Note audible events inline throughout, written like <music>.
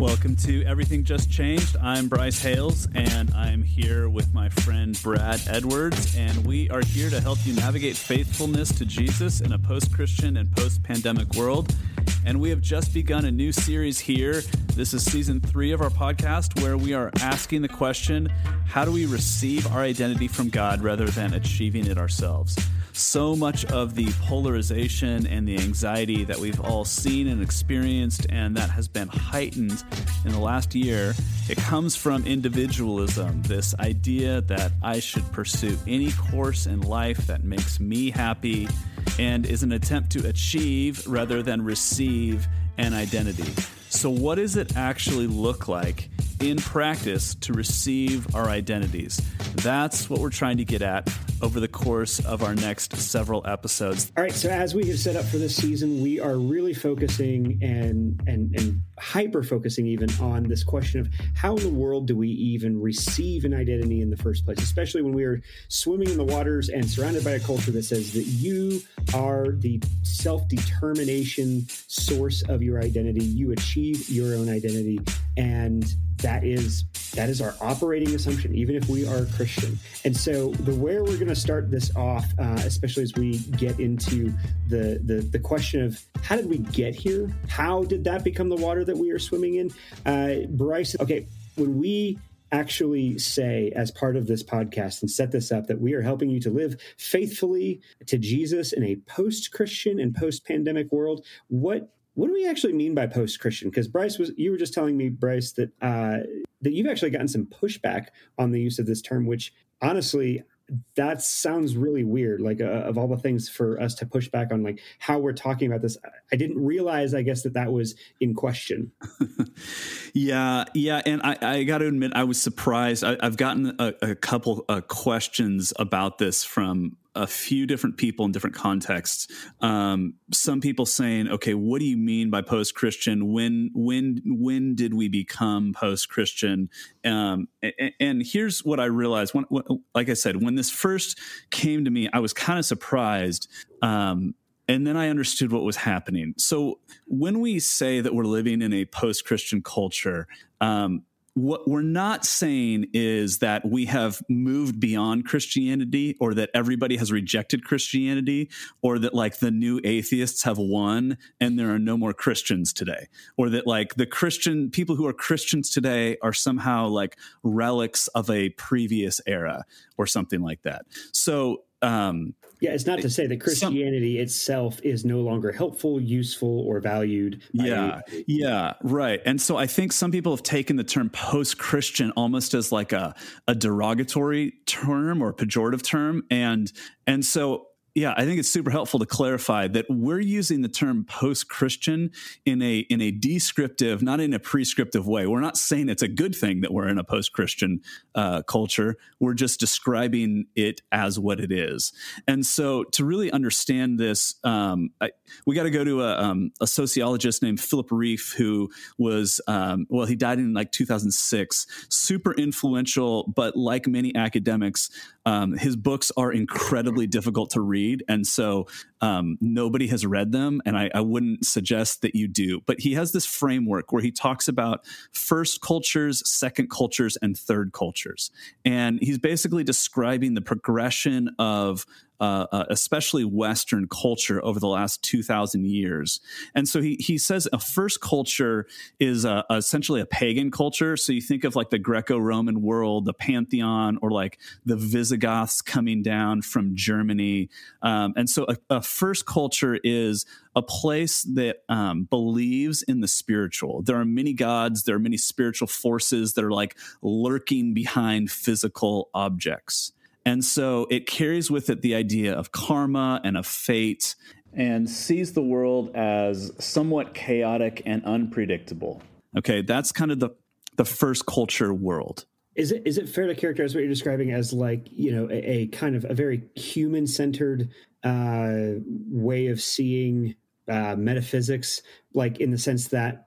Welcome to Everything Just Changed. I'm Bryce Hales, and I'm here with my friend Brad Edwards, and we are here to help you navigate faithfulness to Jesus in a post Christian and post pandemic world. And we have just begun a new series here. This is season three of our podcast, where we are asking the question how do we receive our identity from God rather than achieving it ourselves? So much of the polarization and the anxiety that we've all seen and experienced, and that has been heightened in the last year, it comes from individualism. This idea that I should pursue any course in life that makes me happy and is an attempt to achieve rather than receive an identity. So, what does it actually look like in practice to receive our identities? That's what we're trying to get at over the course of our next several episodes. All right, so as we have set up for this season, we are really focusing and and and hyper focusing even on this question of how in the world do we even receive an identity in the first place, especially when we are swimming in the waters and surrounded by a culture that says that you are the self-determination source of your identity, you achieve your own identity. And that is that is our operating assumption even if we are christian. And so the where we're going to start this off uh, especially as we get into the, the the question of how did we get here? How did that become the water that we are swimming in? Uh, bryce okay when we actually say as part of this podcast and set this up that we are helping you to live faithfully to Jesus in a post-Christian and post-pandemic world, what what do we actually mean by post-Christian? Because Bryce was you were just telling me, Bryce, that uh, that you've actually gotten some pushback on the use of this term, which honestly that sounds really weird like uh, of all the things for us to push back on like how we're talking about this i didn't realize i guess that that was in question <laughs> yeah yeah and i, I got to admit i was surprised I, have gotten a, a couple uh, questions about this from a few different people in different contexts. Um, some people saying, "Okay, what do you mean by post-Christian? When when when did we become post-Christian?" Um, and, and, here's what I realized: when, when, like I said, when this first came to me, I was kind of surprised. Um, and then I understood what was happening. So when we say that we're living in a post-Christian culture, um, what we're not saying is that we have moved beyond Christianity or that everybody has rejected Christianity or that like the new atheists have won and there are no more Christians today or that like the Christian people who are Christians today are somehow like relics of a previous era or something like that. So um, yeah, it's not to say that Christianity some, itself is no longer helpful, useful, or valued. Yeah, yeah, right. And so I think some people have taken the term post-Christian almost as like a a derogatory term or pejorative term, and and so yeah, I think it's super helpful to clarify that we're using the term post-Christian in a in a descriptive, not in a prescriptive way. We're not saying it's a good thing that we're in a post-Christian uh, culture. We're just describing it as what it is. And so, to really understand this, um, I, we got to go to a, um, a, sociologist named Philip Rieff, who was um, well, he died in like 2006. Super influential, but like many academics, um, his books are incredibly difficult to read, and so um, nobody has read them, and I, I, wouldn't suggest that you do. But he has this framework where he talks about first cultures, second cultures, and third cultures, and he's basically describing the progression of uh, uh, especially Western culture over the last 2,000 years. And so he, he says a first culture is a, essentially a pagan culture. So you think of like the Greco Roman world, the Pantheon, or like the Visigoths coming down from Germany. Um, and so a, a, first culture is a place that um, believes in the spiritual. There are many gods, there are many spiritual forces that are like lurking behind physical objects. And so it carries with it the idea of karma and of fate and sees the world as somewhat chaotic and unpredictable. Okay, that's kind of the the first culture world. Is it is it fair to characterize what you're describing as like you know a, a kind of a very human centered uh, way of seeing uh, metaphysics, like in the sense that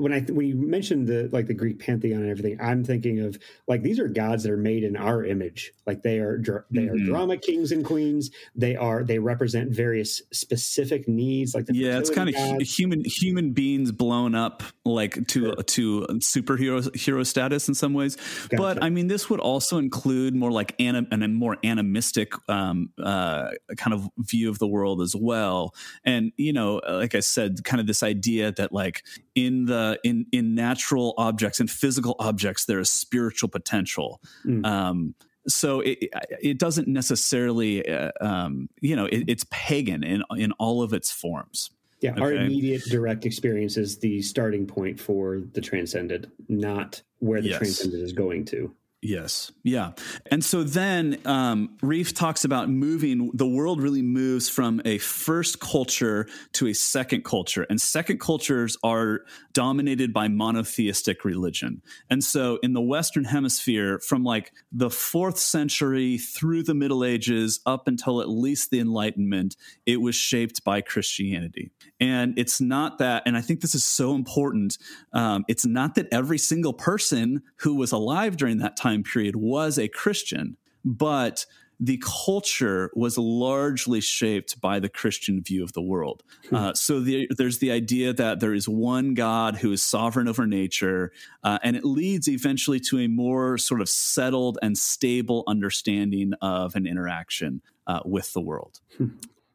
when I when you mentioned the like the Greek pantheon and everything, I'm thinking of like these are gods that are made in our image. Like they are they are mm-hmm. drama kings and queens. They are they represent various specific needs. Like yeah, it's kind of human human beings blown up like to sure. to superhero hero status in some ways. Gotcha. But I mean, this would also include more like anim, and a more animistic um, uh, kind of view of the world as well. And you know, like I said, kind of this idea that like in the in in natural objects and physical objects there is spiritual potential mm. um, so it, it doesn't necessarily uh, um, you know it, it's pagan in in all of its forms yeah okay? our immediate direct experience is the starting point for the transcended not where the yes. transcended is going to Yes. Yeah. And so then um, Rieff talks about moving, the world really moves from a first culture to a second culture. And second cultures are dominated by monotheistic religion. And so in the Western Hemisphere, from like the fourth century through the Middle Ages up until at least the Enlightenment, it was shaped by Christianity. And it's not that, and I think this is so important, um, it's not that every single person who was alive during that time period was a Christian, but the culture was largely shaped by the Christian view of the world. Hmm. Uh, so the, there's the idea that there is one God who is sovereign over nature, uh, and it leads eventually to a more sort of settled and stable understanding of an interaction uh, with the world. Hmm.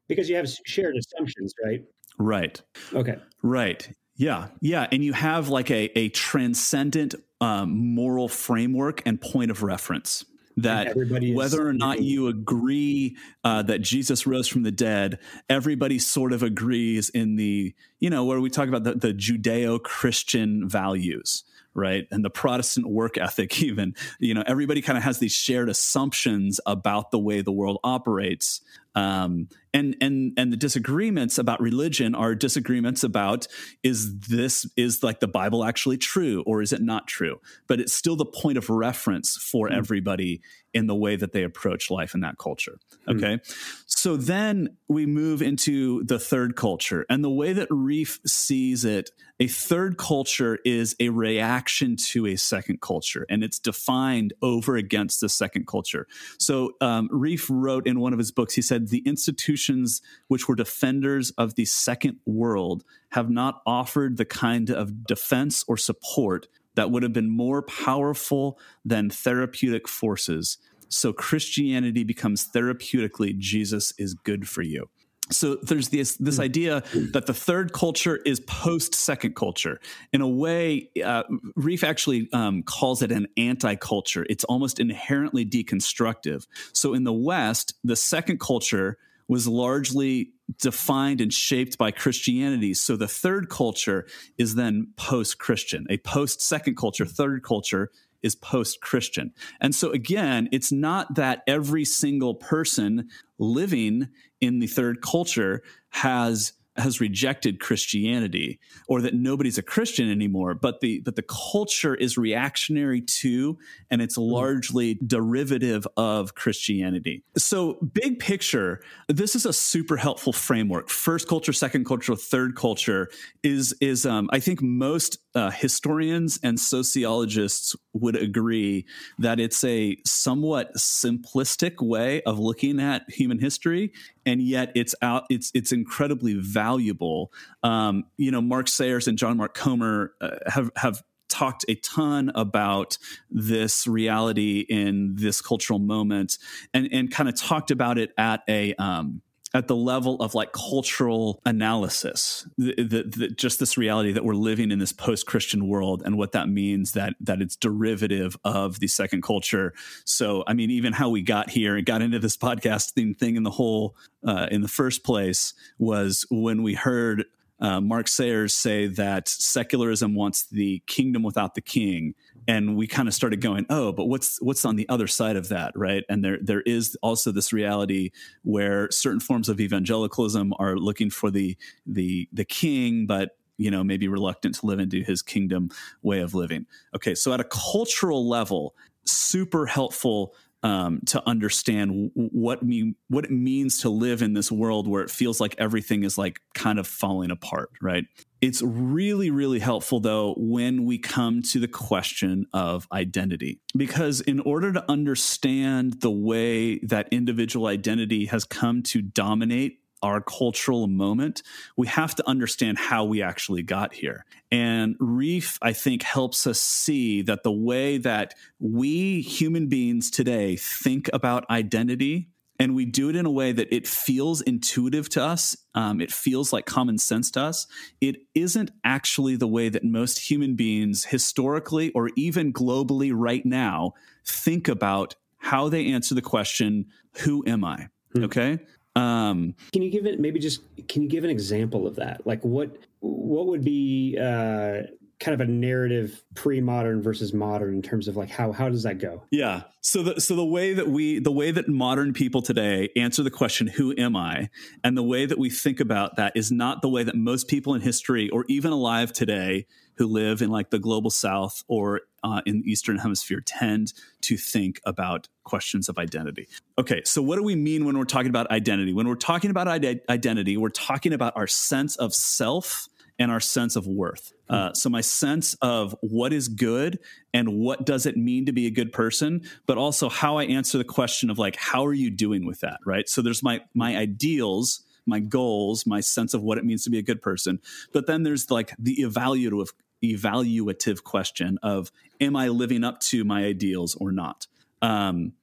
Because you have shared assumptions, right? Right. Okay. Right. Yeah. Yeah. And you have like a, a transcendent um, moral framework and point of reference that whether or not you agree uh, that Jesus rose from the dead, everybody sort of agrees in the, you know, where we talk about the, the Judeo Christian values right and the protestant work ethic <laughs> even you know everybody kind of has these shared assumptions about the way the world operates um, and and and the disagreements about religion are disagreements about is this is like the bible actually true or is it not true but it's still the point of reference for mm. everybody in the way that they approach life in that culture hmm. okay mm. so then we move into the third culture and the way that Rieff sees it a third culture is a reaction to a second culture and it's defined over against the second culture so um, Rieff wrote in one of his books he said the institutions which were defenders of the second world have not offered the kind of defense or support that would have been more powerful than therapeutic forces. So Christianity becomes therapeutically Jesus is good for you so there's this this idea that the third culture is post second culture. In a way, uh, Rieff actually um, calls it an anti culture. It's almost inherently deconstructive. So in the West, the second culture was largely defined and shaped by Christianity. So the third culture is then post Christian. A post second culture, third culture is post Christian. And so, again, it's not that every single person living in the third culture has has rejected Christianity or that nobody's a Christian anymore, but the but the culture is reactionary to and it's mm-hmm. largely derivative of Christianity. So big picture, this is a super helpful framework. First culture, second culture, third culture is is um, I think most uh, historians and sociologists would agree that it's a somewhat simplistic way of looking at human history and yet it's out it's it's incredibly valuable. Um, you know mark sayers and john mark comer uh, have have talked a ton about this reality in this cultural moment and and kind of talked about it at a um, at the level of like cultural analysis, the, the, the, just this reality that we're living in this post-Christian world and what that means that that it's derivative of the second culture. So, I mean, even how we got here and got into this podcasting thing in the whole uh, in the first place was when we heard uh, Mark Sayers say that secularism wants the kingdom without the king, and we kind of started going, oh, but what's what's on the other side of that, right? And there there is also this reality where certain forms of evangelicalism are looking for the the the king, but you know maybe reluctant to live into his kingdom way of living. Okay, so at a cultural level, super helpful um, to understand what me what it means to live in this world where it feels like everything is like kind of falling apart, right? It's really, really helpful though when we come to the question of identity, because in order to understand the way that individual identity has come to dominate our cultural moment, we have to understand how we actually got here. And Rieff, I think, helps us see that the way that we human beings today think about identity and we do it in a way that it feels intuitive to us. Um, it feels like common sense to us. It isn't actually the way that most human beings, historically or even globally right now, think about how they answer the question, Who am I? Hmm. Okay. Um, can you give it maybe just can you give an example of that? Like what what would be uh, kind of a narrative pre-modern versus modern in terms of like how how does that go? Yeah. So the so the way that we the way that modern people today answer the question who am I and the way that we think about that is not the way that most people in history or even alive today who live in like the global south or uh, in the eastern hemisphere tend to think about questions of identity okay so what do we mean when we're talking about identity when we're talking about identity we're talking about our sense of self and our sense of worth uh, so my sense of what is good and what does it mean to be a good person but also how i answer the question of like how are you doing with that right so there's my my ideals my goals, my sense of what it means to be a good person. But then there's like the evaluative evaluative question of am I living up to my ideals or not? Um,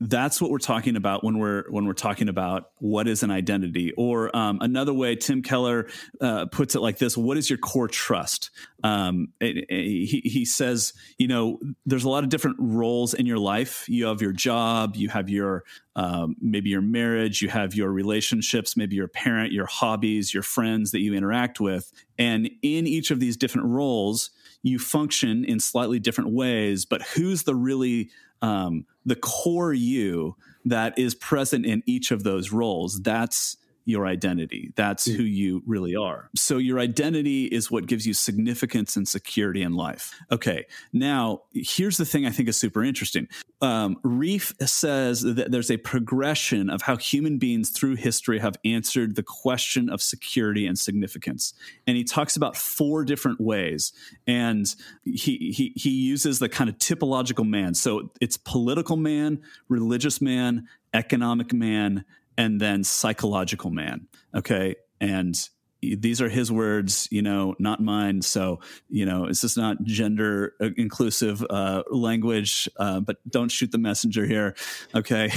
that's what we're talking about when we're when we're talking about what is an identity. Or um, another way tim keller uh, puts it like this what is your core trust? Um, it, it, he, he says you know there's a lot of different roles in your life. You have your job you have your um, maybe your marriage you have your relationships maybe your parent your hobbies your friends that you interact with. And in each of these different roles you function in slightly different ways. But who's the really um, the core you that is present in each of those roles. That's your identity. That's mm. who you really are. So your identity is what gives you significance and security in life. Okay. Now, here's the thing I think is super interesting. Um, Rieff says that there's a progression of how human beings through history have answered the question of security and significance. And he talks about four different ways. And he, he, he uses the kind of typological man. So it's political man, religious man, economic man, and then psychological man. Okay. And these are his words, you know, not mine. So, you know, this is not gender uh, inclusive uh, language, uh, but don't shoot the messenger here. Okay.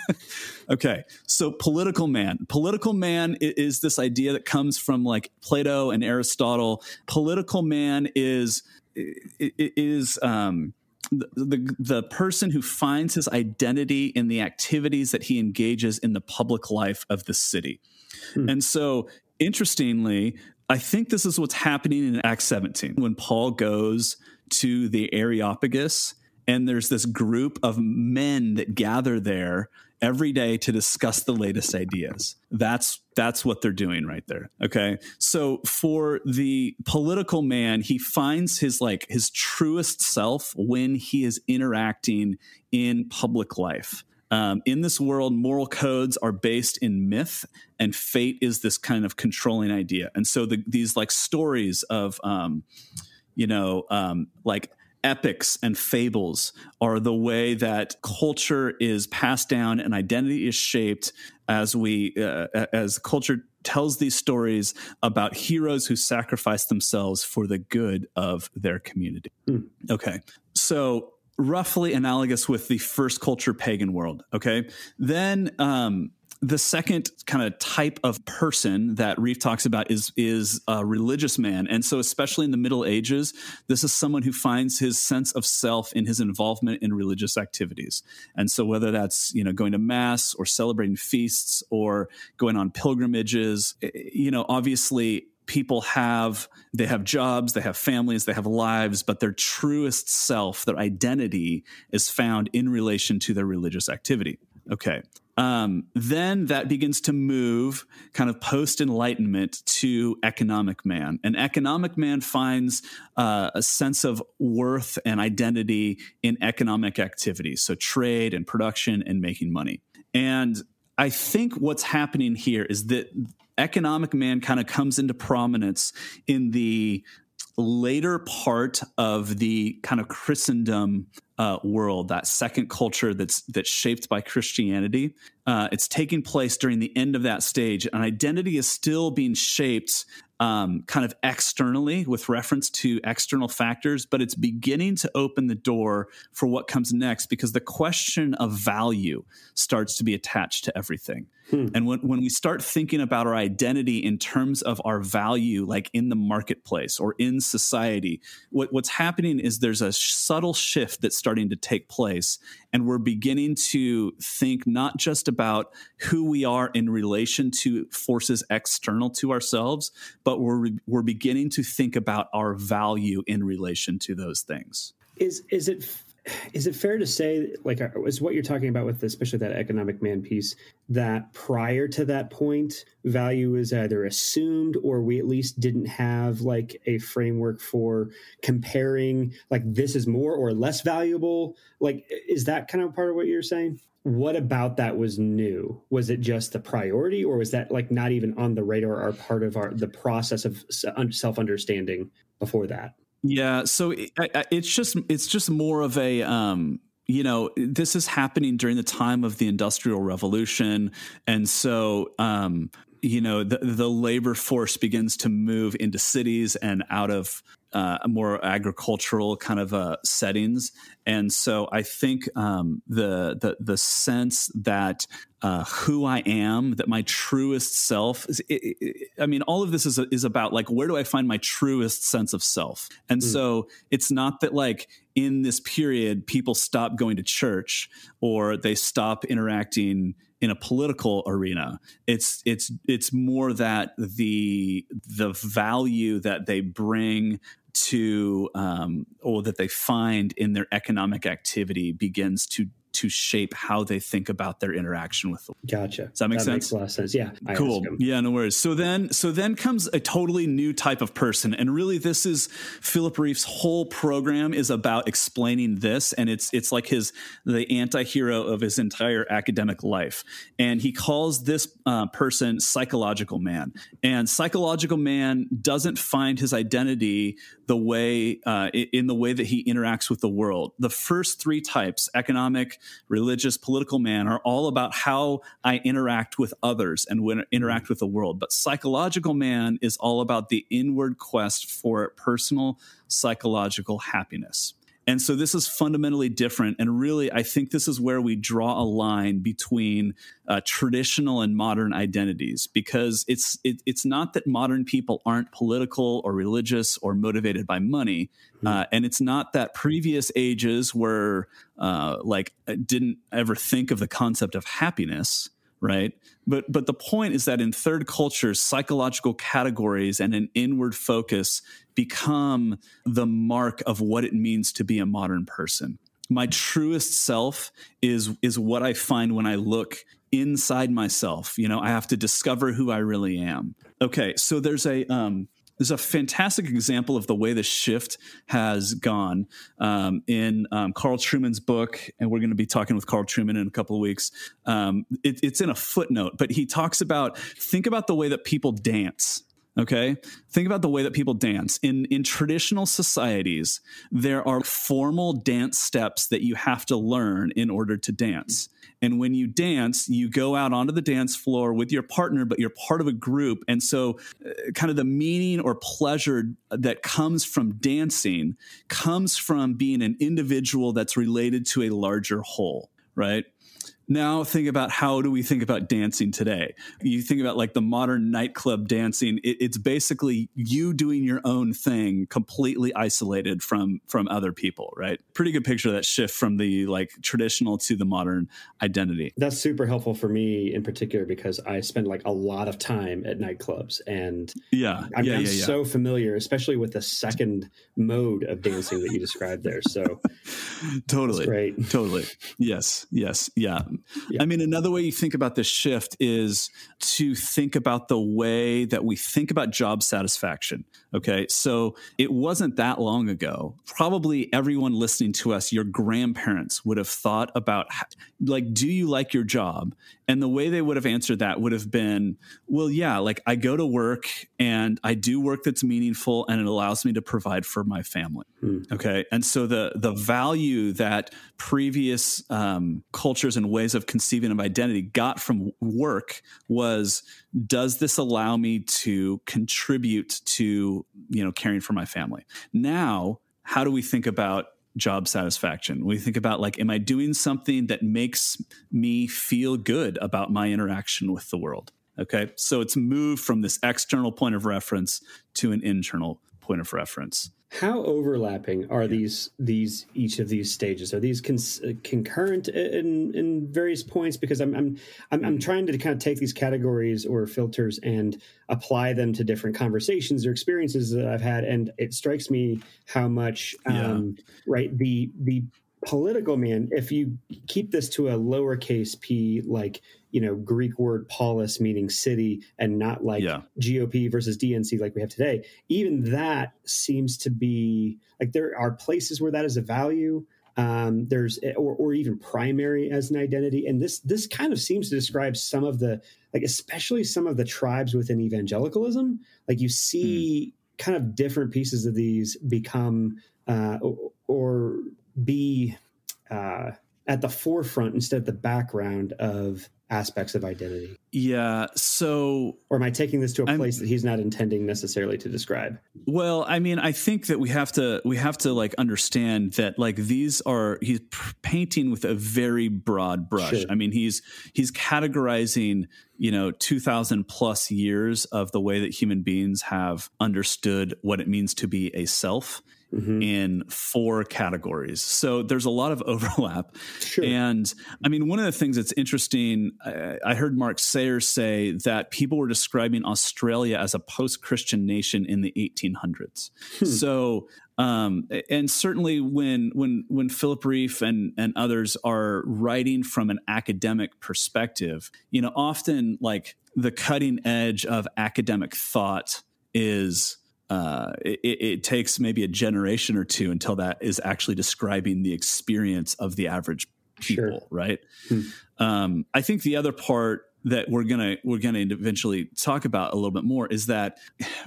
<laughs> okay. So, political man. Political man is this idea that comes from like Plato and Aristotle. Political man is, is, um, the, the, the person who finds his identity in the activities that he engages in the public life of the city. Hmm. And so, interestingly, I think this is what's happening in Acts 17 when Paul goes to the Areopagus and there's this group of men that gather there every day to discuss the latest ideas. That's that's what they're doing right there. Okay. So for the political man, he finds his like his truest self when he is interacting in public life. Um, in this world, moral codes are based in myth, and fate is this kind of controlling idea. And so the, these like stories of, um, you know, um, like epics and fables are the way that culture is passed down and identity is shaped as we uh, as culture tells these stories about heroes who sacrifice themselves for the good of their community. Mm. Okay. So roughly analogous with the first culture pagan world. Okay. Then um, the second kind of type of person that Rieff talks about is is a religious man, and so especially in the Middle Ages, this is someone who finds his sense of self in his involvement in religious activities. And so whether that's you know going to mass or celebrating feasts or going on pilgrimages, eh, you know, obviously people have they have jobs they have families they have lives but their truest self their identity is found in relation to their religious activity. Okay Um, then that begins to move kind of post enlightenment to economic man. And economic man finds uh, a sense of worth and identity in economic activities, so trade and production and making money. And I think what's happening here is that economic man kind of comes into prominence in the later part of the kind of Christendom uh, world, that second culture that's that's shaped by Christianity. Uh, it's taking place during the end of that stage, and identity is still being shaped um, kind of externally with reference to external factors, but it's beginning to open the door for what comes next because the question of value starts to be attached to everything. Hmm. And when, when we start thinking about our identity in terms of our value, like in the marketplace or in society, what, what's happening is there's a subtle shift that's starting to take place. And we're beginning to think not just about who we are in relation to forces external to ourselves, but we're, we're beginning to think about our value in relation to those things. Is, is it is it fair to say like uh, is what you're talking about with especially that economic man piece that prior to that point value is either assumed or we at least didn't have like a framework for comparing like this is more or less valuable like is that kind of part of what you're saying what about that was new? Was it just the priority or was that like not even on the radar or part of our the process of self understanding before that? Yeah, so it, it's just it's just more of a um, you know this is happening during the time of the industrial revolution, and so um, you know the the labor force begins to move into cities and out of uh, more agricultural kind of uh, settings, and so I think um, the the the sense that uh, who I am, that my truest self. Is, it, it, I mean, all of this is is about like where do I find my truest sense of self, and mm. so it's not that like in this period people stop going to church or they stop interacting in a political arena it's it's it's more that the the value that they bring to um, or that they find in their economic activity begins to to shape how they think about their interaction with the Gotcha. Does that make that sense? Makes a lot of sense. Yeah. I cool. Yeah, no worries. So then so then comes a totally new type of person. And really this is Philip Rieff's whole program is about explaining this. And it's it's like his the anti-hero of his entire academic life. And he calls this uh, person psychological man. And psychological man doesn't find his identity the way uh, in the way that he interacts with the world. The first three types, economic, religious, political man, are all about how I interact with others and when interact with the world. But psychological man is all about the inward quest for personal psychological happiness. And so this is fundamentally different. And really, I think this is where we draw a line between uh, traditional and modern identities because it's it, it's not that modern people aren't political or religious or motivated by money. Mm-hmm. Uh, and it's not that previous ages were uh, like didn't ever think of the concept of happiness right? But but the point is that in third cultures psychological categories and an inward focus become the mark of what it means to be a modern person. My truest self is is what i find when i look inside myself. You know i have to discover who i really am. Okay so there's a um there's a fantastic example of the way the shift has gone um, in um, Carl Trueman's book, and we're going to be talking with Carl Trueman in a couple of weeks. Um, it, it's in a footnote, but he talks about think about the way that people dance. Okay, think about the way that people dance in in traditional societies. There are formal dance steps that you have to learn in order to dance. And when you dance, you go out onto the dance floor with your partner, but you're part of a group. And so, uh, kind of the meaning or pleasure that comes from dancing comes from being an individual that's related to a larger whole, right? Now think about how do we think about dancing today? You think about like the modern nightclub dancing it, it's basically you doing your own thing completely isolated from from other people right? Pretty good picture of that shift from the like traditional to the modern identity. That's super helpful for me in particular because i spend like a lot of time at nightclubs and yeah. I'm, yeah, I'm yeah, yeah. so familiar especially with the second mode of dancing that you described there. So <laughs> totally. Great. Totally. Yes. Yes. Yeah Yeah. I mean, another way you think about this shift is to think about the way that we think about job satisfaction. Okay. So it wasn't that long ago. Probably everyone listening to us, your grandparents would have thought about, like, do you like your job? And the way they would have answered that would have been, well, yeah, like I go to work and I do work that's meaningful and it allows me to provide for my family. Hmm. Okay. And so the, the value that previous um, cultures and ways of conceiving of identity got from work was does this allow me to contribute to you know caring for my family? Now how do we think about job satisfaction? We think about like am i doing something that makes me feel good about my interaction with the world? Okay so it's moved from this external point of reference to an internal point of reference how overlapping are yeah. these these each of these stages? Are these con- concurrent in in various points? Because I'm I'm I'm, I'm trying to kind of take these categories or filters and apply them to different conversations or experiences that I've had, and it strikes me how much um, yeah. right the the political man. If you keep this to a lowercase p, like you know Greek word polis meaning city and not like yeah. GOP versus DNC like we have today. Even that seems to be like there are places where that is a value. Um, there's or, or even primary as an identity, and this this kind of seems to describe some of the like especially some of the tribes within evangelicalism. Like you see mm. kind of different pieces of these become uh, or, or be uh, at the forefront instead of the background of aspects of identity. Yeah. So, or am I taking this to a I'm, place that he's not intending necessarily to describe? Well, I mean, I think that we have to we have to like understand that like these are he's painting with a very broad brush. Sure. I mean, he's he's categorizing you know 2000 plus years of the way that human beings have understood what it means to be a self mm-hmm. in four categories. So there's a lot of <laughs> overlap. Sure. And I mean, one of the things that's interesting, I, I heard Mark Sayers say that people were describing Australia as a post Christian nation in the 1800s. Hmm. So um, and certainly when when when Philip Rieff and and others are writing from an academic perspective, you know, often like the cutting edge of academic thought is uh, it, it, takes maybe a generation or two until that is actually describing the experience of the average people, sure. right? Hmm. Um, I think the other part that we're gonna we're gonna eventually talk about a little bit more is that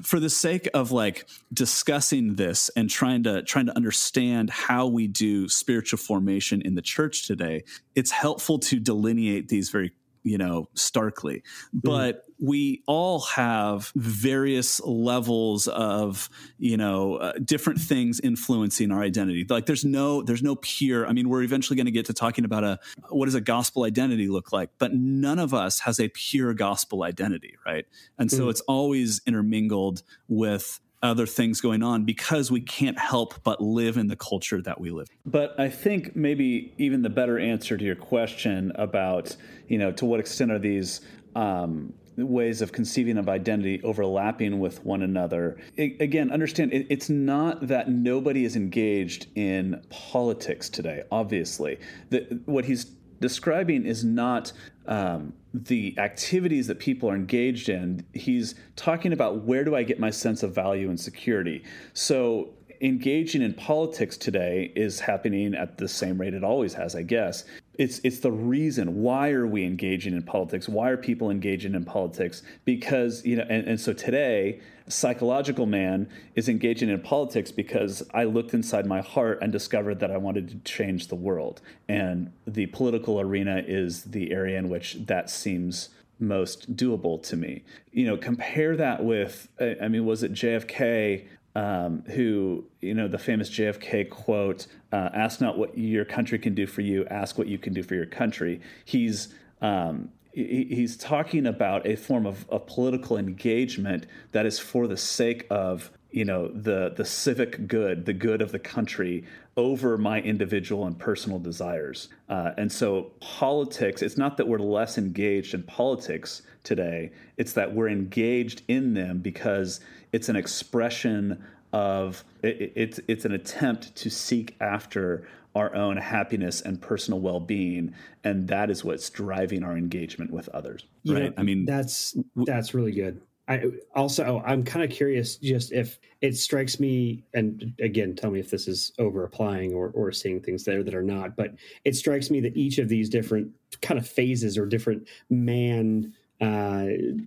for the sake of like discussing this and trying to trying to understand how we do spiritual formation in the church today, it's helpful to delineate these very you know, starkly. Mm-hmm. But we all have various levels of, you know, uh, different things influencing our identity. Like there's no there's no pure. I mean, we're eventually going to get to talking about a what does a gospel identity look like, but none of us has a pure gospel identity, right? And so mm. it's always intermingled with other things going on because we can't help but live in the culture that we live. But I think maybe even the better answer to your question about, you know, to what extent are these um, ways of conceiving of identity overlapping with one another. It, again, understand it, it's not that nobody is engaged in politics today. Obviously, the, what he's describing is not um, the activities that people are engaged in. He's talking about where do I get my sense of value and security. So engaging in politics today is happening at the same rate it always has, I guess. It's it's the reason why are we engaging in politics? Why are people engaging in politics? Because you know, and, and so today psychological man is engaging in politics because I looked inside my heart and discovered that I wanted to change the world. And the political arena is the area in which that seems most doable to me. You know, compare that with, I mean, was it JFK um, who, you know, the famous JFK quote, uh, ask not what your country can do for you, ask what you can do for your country. He's, um, he's talking about a form of, of political engagement that is for the sake of you know the the civic good, the good of the country over my individual and personal desires. Uh, and so politics, it's not that we're less engaged in politics today, it's that we're engaged in them because it's an expression of it, it's it's an attempt to seek after our own happiness and personal well-being and that is what's driving our engagement with others. Right. I mean that's that's really good I also I'm kind of curious just if it strikes me and again tell me if this is over applying or or seeing things there that are not but it strikes me that each of these different kind of phases or different man uh,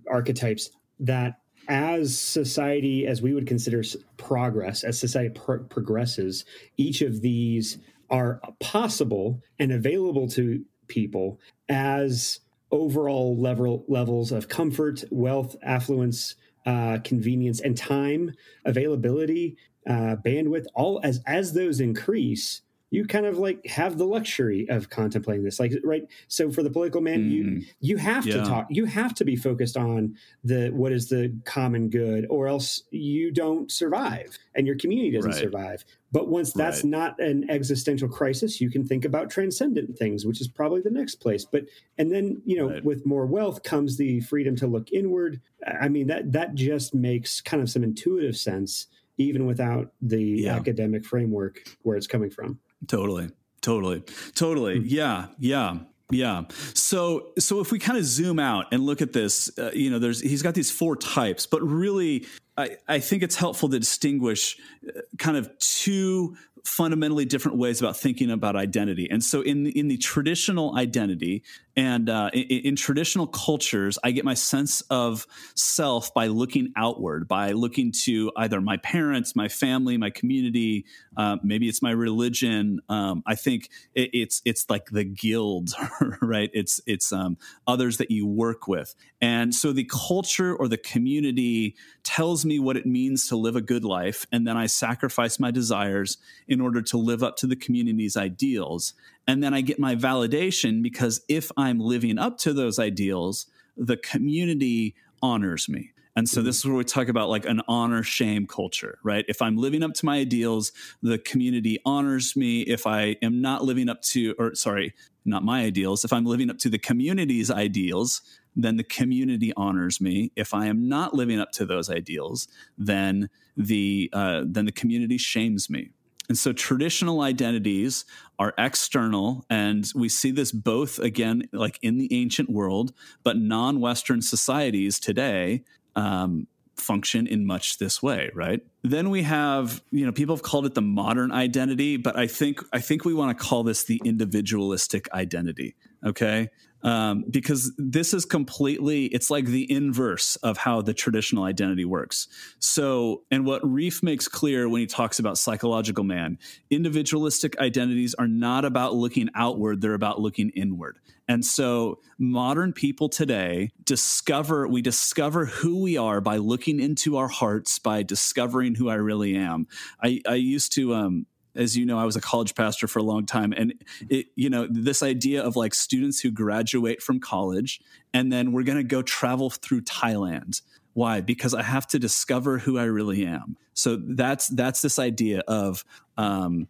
archetypes that as society as we would consider progress as society pro- progresses each of these are possible and available to people as overall level levels of comfort, wealth, affluence, uh, convenience, and time availability, uh, bandwidth. All as as those increase, you kind of like have the luxury of contemplating this like right so for the political man mm. you you have yeah. to talk you have to be focused on the what is the common good or else you don't survive and your community doesn't right. survive but once that's right. not an existential crisis you can think about transcendent things which is probably the next place but and then you know right. with more wealth comes the freedom to look inward i mean that that just makes kind of some intuitive sense even without the yeah. academic framework where it's coming from Totally. Totally. Totally. Mm-hmm. Yeah. Yeah. Yeah. So so if we kind of zoom out and look at this, uh, you know, there's he's got these four types, but really I, I think it's helpful to distinguish uh, kind of two fundamentally different ways about thinking about identity. And so in in the traditional identity, and uh, in, in, traditional cultures, I get my sense of self by looking outward, by looking to either my parents, my family, my community. Uh, maybe it's my religion. Um, I think it, it's it's like the guild, <laughs> right? It's it's um, others that you work with, and so the culture or the community tells me what it means to live a good life, and then I sacrifice my desires in order to live up to the community's ideals. And then I get my validation because if I'm living up to those ideals, the community honors me. And so this is where we talk about like an honor shame culture, right? If I'm living up to my ideals, the community honors me. If I am not living up to, or sorry, not my ideals, if I'm living up to the community's ideals, then the community honors me. If I am not living up to those ideals, then the uh, then the community shames me. And so traditional identities are external, and we see this both again, like in the ancient world, but non Western societies today um, function in much this way, right? Then we have, you know, people have called it the modern identity, but I think I think we want to call this the individualistic identity. Okay um, because this is completely it's like the inverse of how the traditional identity works. So and what Rieff makes clear when he talks about psychological man individualistic identities are not about looking outward they're about looking inward. And so modern people today discover we discover who we are by looking into our hearts by discovering who i really am. I, I used to um, as you know, I was a college pastor for a long time, and it, you know, this idea of like students who graduate from college and then we're going to go travel through Thailand. Why? Because I have to discover who I really am. So that's that's this idea of um,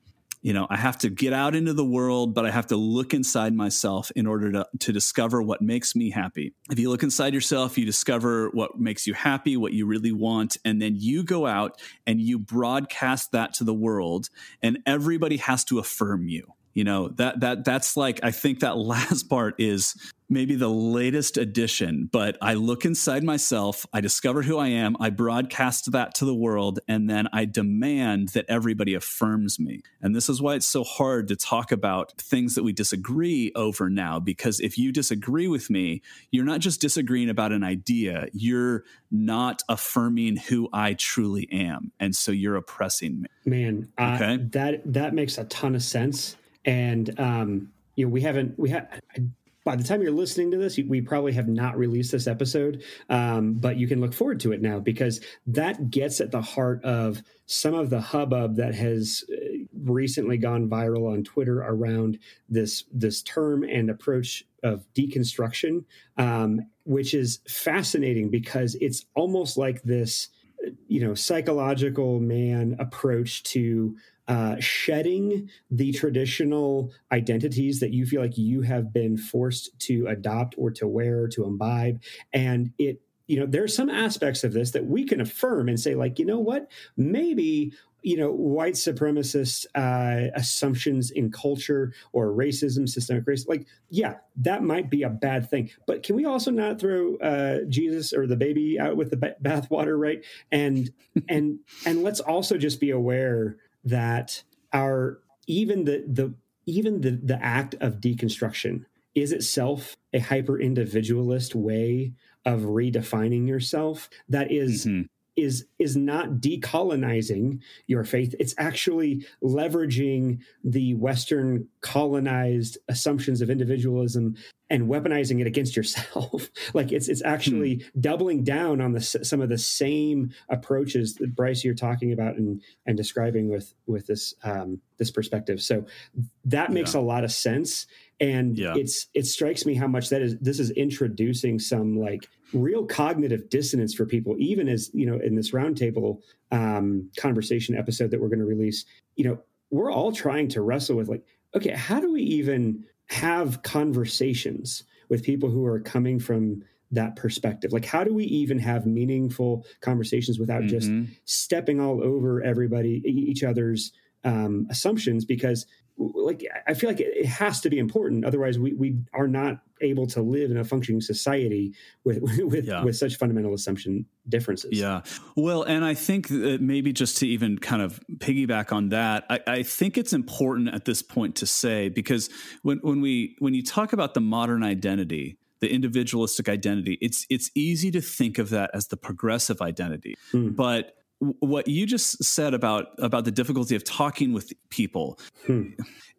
you know, I have to get out into the world, but I have to look inside myself in order to, to discover what makes me happy. If you look inside yourself, you discover what makes you happy, what you really want, and then you go out and you broadcast that to the world, and everybody has to affirm you you know that that that's like i think that <laughs> last part is maybe the latest addition but i look inside myself i discover who i am i broadcast that to the world and then i demand that everybody affirms me. And this is why it's so hard to talk about things that we disagree over now because if you disagree with me you're not just disagreeing about an idea you're not affirming who i truly am and so you're oppressing me. Man okay? uh, that that makes a ton of sense and um, you know we haven't we have by the time you're listening to this, we probably have not released this episode, um, but you can look forward to it now because that gets at the heart of some of the hubbub that has uh, recently gone viral on Twitter around this this term and approach of deconstruction, um, which is fascinating because it's almost like this, uh, you know, psychological man approach to uh, shedding the traditional identities that you feel like you have been forced to adopt or to wear or to imbibe and it you know there are some aspects of this that we can affirm and say like you know what maybe you know, white supremacist uh, assumptions in culture or racism, systemic racism. Like, yeah, that might be a bad thing. But can we also not throw uh, Jesus or the baby out with the bathwater, right? And and and let's also just be aware that our even the the even the the act of deconstruction is itself a hyper individualist way of redefining yourself that is, mm-hmm is is not decolonizing your faith it's actually leveraging the western colonized assumptions of individualism and weaponizing it against yourself <laughs> like it's it's actually hmm. doubling down on the some of the same approaches that Bryce you're talking about and and describing with with this um this perspective so that makes yeah. a lot of sense and yeah. it's it strikes me how much that is this is introducing some like real cognitive dissonance for people even as you know in this roundtable um, conversation episode that we're going to release you know we're all trying to wrestle with like okay how do we even have conversations with people who are coming from that perspective like how do we even have meaningful conversations without mm-hmm. just stepping all over everybody each other's um, assumptions because like I feel like it has to be important. Otherwise, we, we are not able to live in a functioning society with <laughs> with, yeah. with such fundamental assumption differences. Yeah. Well, and I think that maybe just to even kind of piggyback on that, I, I think it's important at this point to say because when when we when you talk about the modern identity, the individualistic identity, it's it's easy to think of that as the progressive identity, mm. but what you just said about about the difficulty of talking with people hmm.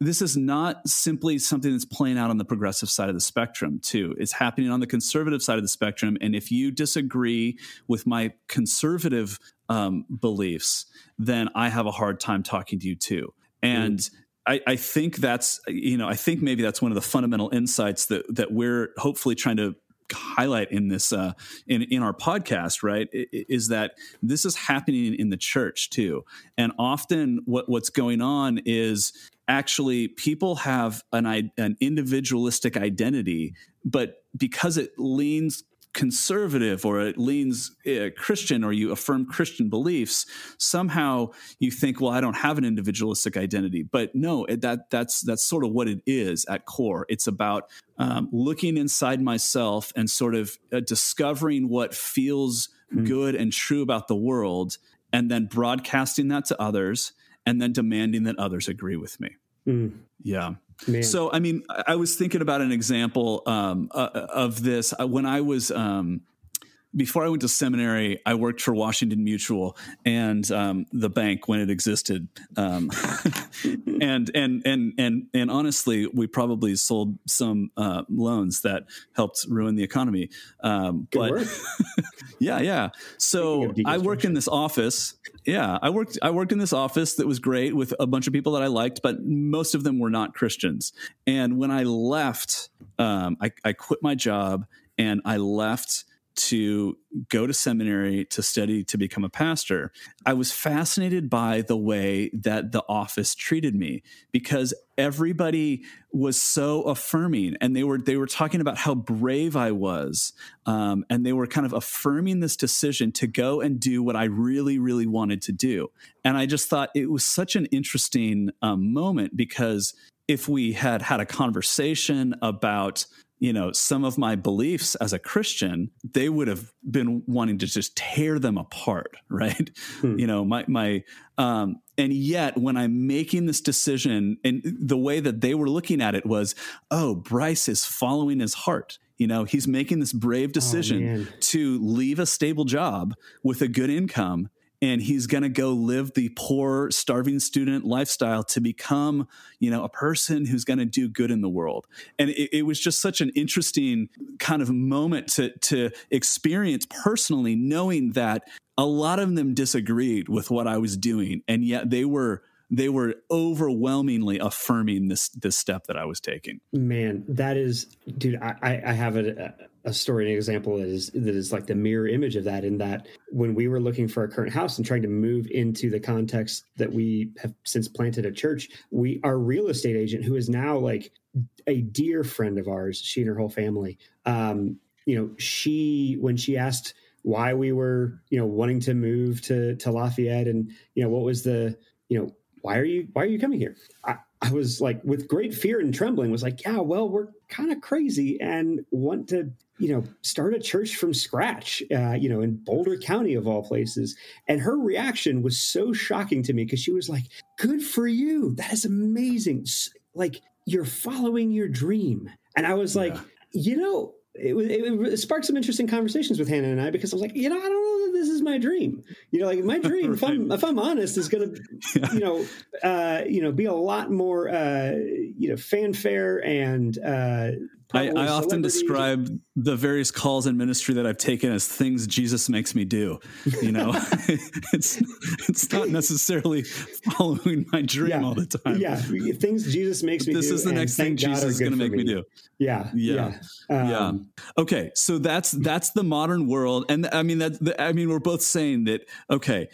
this is not simply something that's playing out on the progressive side of the spectrum too it's happening on the conservative side of the spectrum and if you disagree with my conservative um, beliefs then i have a hard time talking to you too and hmm. I, I think that's you know I think maybe that's one of the fundamental insights that that we're hopefully trying to highlight in this uh, in in our podcast, right, is that this is happening in the church too, and often what what's going on is actually people have an an individualistic identity, but because it leans conservative or it leans uh, Christian or you affirm Christian beliefs, somehow you think, well, I don't have an individualistic identity. But no, it, that that's that's sort of what it is at core. It's about um, looking inside myself and sort of uh, discovering what feels mm-hmm. good and true about the world, and then broadcasting that to others, and then demanding that others agree with me. Mm. Yeah. Man. So, I mean, I was thinking about an example um, uh, of this uh, when I was. Um, before I went to seminary, I worked for Washington Mutual and um, the bank when it existed, um, <laughs> and and and and and honestly, we probably sold some uh, loans that helped ruin the economy. Um, but <laughs> yeah, yeah. So I work in this office yeah, I worked I worked in this office that was great with a bunch of people that I liked, but most of them were not Christians. And when I left, um, I, I quit my job and I left to go to seminary to study to become a pastor, I was fascinated by the way that the office treated me because everybody was so affirming and they were they were talking about how brave I was um, and they were kind of affirming this decision to go and do what I really really wanted to do. And I just thought it was such an interesting um, moment because if we had had a conversation about you know some of my beliefs as a christian they would have been wanting to just tear them apart <laughs> right? Hmm. you know my my um and yet when i'm making this decision and the way that they were looking at it was oh bryce is following his heart. You know he's making this brave oh, decision oh, to leave a stable job with a good income and he's going to go live the poor starving student lifestyle to become you know a person who's going to do good in the world and it, it, was just such an interesting kind of moment to to experience personally knowing that a lot of them disagreed with what i was doing and yet they were they were overwhelmingly affirming this this step that I was taking. Man, that is, dude. I I have a, a story, an example that is that is like the mirror image of that. In that, when we were looking for our current house and trying to move into the context that we have since planted a church, we our real estate agent, who is now like a dear friend of ours, she and her whole family. Um, you know, she when she asked why we were, you know, wanting to move to to Lafayette, and you know, what was the, you know, why are you why are you coming here? I, I was like, with great fear and trembling, was like, yeah, well, we're kind of crazy and want to, you know, start a church from scratch, uh, you know, in Boulder County of all places. And her reaction was so shocking to me because she was like, good for you. That is amazing. Like, you're following your dream. And I was like, yeah. you know, it, it, it, sparked some interesting conversations with Hannah and I because I was like, you know, I don't know that this is my dream. You know, like my <laughs> dream, right. if I'm if I'm honest, is going <laughs> to, you know, uh, you know, be a lot more, uh, you know, fanfare and uh, I, I often describe the various calls in ministry that I've taken as things Jesus makes me do. You know, <laughs> <laughs> it's it's not necessarily following my dream yeah. all the time. Yeah, things Jesus makes me. This do, This is the next thing Jesus is going to make me. me. do. Yeah, yeah, yeah. Um, yeah. Okay, so that's that's the modern world, and I mean that. I mean, we're both saying that. Okay,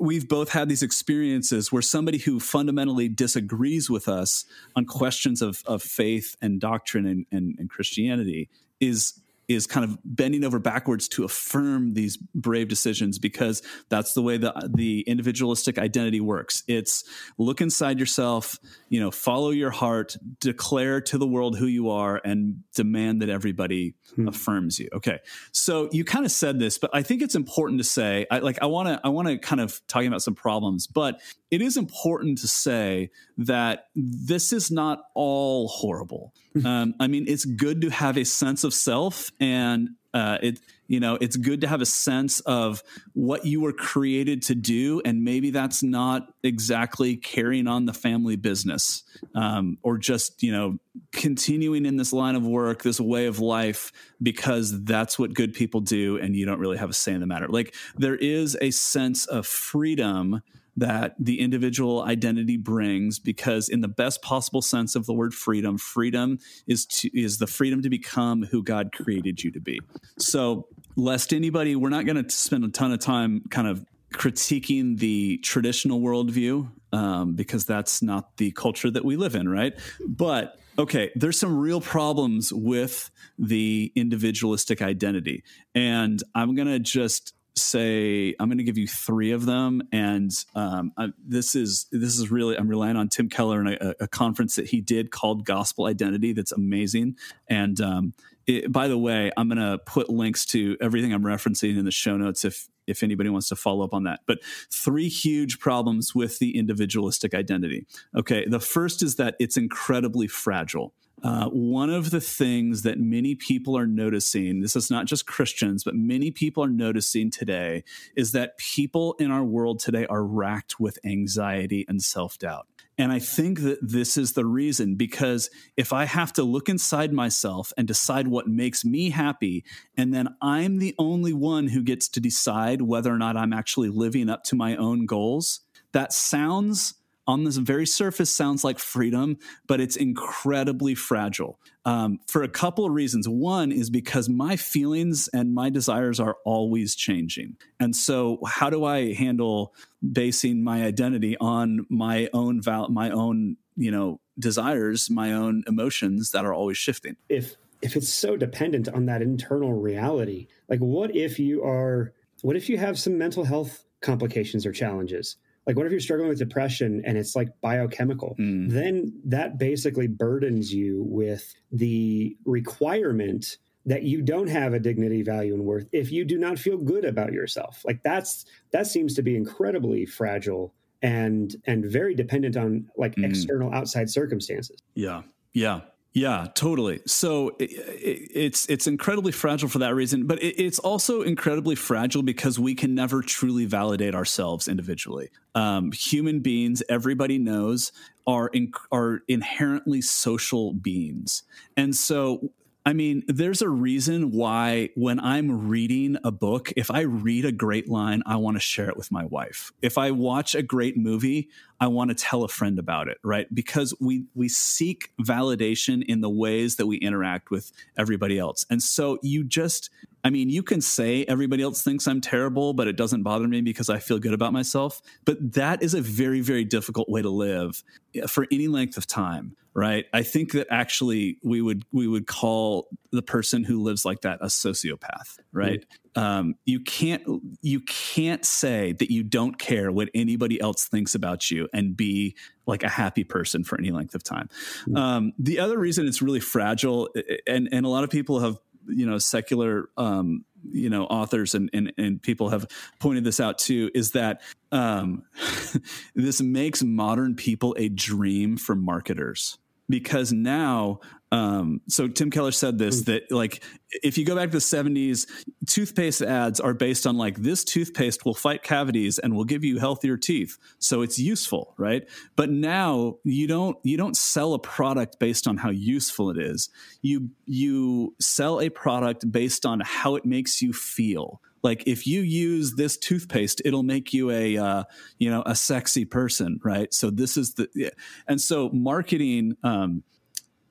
we've both had these experiences where somebody who fundamentally disagrees with us on questions of of faith and doctrine and, and and, and Christianity is is kind of bending over backwards to affirm these brave decisions because that's the way the the individualistic identity works. It's look inside yourself, you know, follow your heart, declare to the world who you are, and demand that everybody hmm. affirms you. Okay, so you kind of said this, but I think it's important to say, I, like, I want to I want to kind of talking about some problems, but it is important to say that this is not all horrible. Um, I mean, it's good to have a sense of self, and uh, it you know it's good to have a sense of what you were created to do, and maybe that's not exactly carrying on the family business, um, or just you know continuing in this line of work, this way of life, because that's what good people do, and you don't really have a say in the matter. Like there is a sense of freedom that the individual identity brings because in the best possible sense of the word freedom freedom is to is the freedom to become who god created you to be. So lest anybody we're not going to spend a ton of time kind of critiquing the traditional worldview um, because that's not the culture that we live in right? But okay there's some real problems with the individualistic identity. And i'm going to just say I'm going to give you three of them, and um, I, this is this is really I'm relying on Tim Keller and a, a, conference that he did called Gospel Identity. That's amazing. And um, it, by the way, I'm going to put links to everything I'm referencing in the show notes if if anybody wants to follow up on that. But three huge problems with the individualistic identity. Okay, the first is that it's incredibly fragile. Uh, one of the things that many people are noticing, this is not just Christians, but many people are noticing today, is that people in our world today are racked with anxiety and self doubt. And I think that this is the reason because if I have to look inside myself and decide what makes me happy, and then I'm the only one who gets to decide whether or not I'm actually living up to my own goals, that sounds on this very surface sounds like freedom, but it's incredibly fragile um, for a couple of reasons. One is because my feelings and my desires are always changing. And so, how do I handle basing my identity on my own val- my own you know desires, my own emotions that are always shifting? If if it's so dependent on that internal reality, like what if you are what if you have some mental health complications or challenges? Like what if you're struggling with depression and it's like biochemical? Mm. then that basically burdens you with the requirement that you don't have a dignity value and worth if you do not feel good about yourself. Like that's that seems to be incredibly fragile and and very dependent on like mm. external outside circumstances. Yeah. Yeah yeah, totally. So it, it, it's it's incredibly fragile for that reason, but it, it's also incredibly fragile because we can never truly validate ourselves individually. Um, human beings, everybody knows, are are inherently social beings, and so I mean, there's a reason why when I'm reading a book, if I read a great line, I want to share it with my wife. If I watch a great movie, I want to tell a friend about it, right? Because we we seek validation in the ways that we interact with everybody else. And so you just I mean, you can say everybody else thinks I'm terrible, but it doesn't bother me because I feel good about myself. But that is a very, very difficult way to live for any length of time right i think that actually we would we would call the person who lives like that a sociopath right mm-hmm. um, you can't you can't say that you don't care what anybody else thinks about you and be like a happy person for any length of time mm-hmm. um, the other reason it's really fragile and and a lot of people have you know secular um, you know authors and, and and people have pointed this out too is that um, <laughs> this makes modern people a dream for marketers. Because now um, so Tim Keller said this mm. that like if you go back to the 70s, toothpaste ads are based on like this toothpaste will fight cavities and will give you healthier teeth. So it's useful, right? But now you don't you don't sell a product based on how useful it is. You you sell a product based on how it makes you feel like if you use this toothpaste it'll make you a uh, you know a sexy person right so this is the yeah. and so marketing um,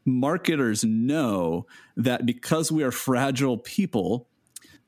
marketers know that because we are fragile people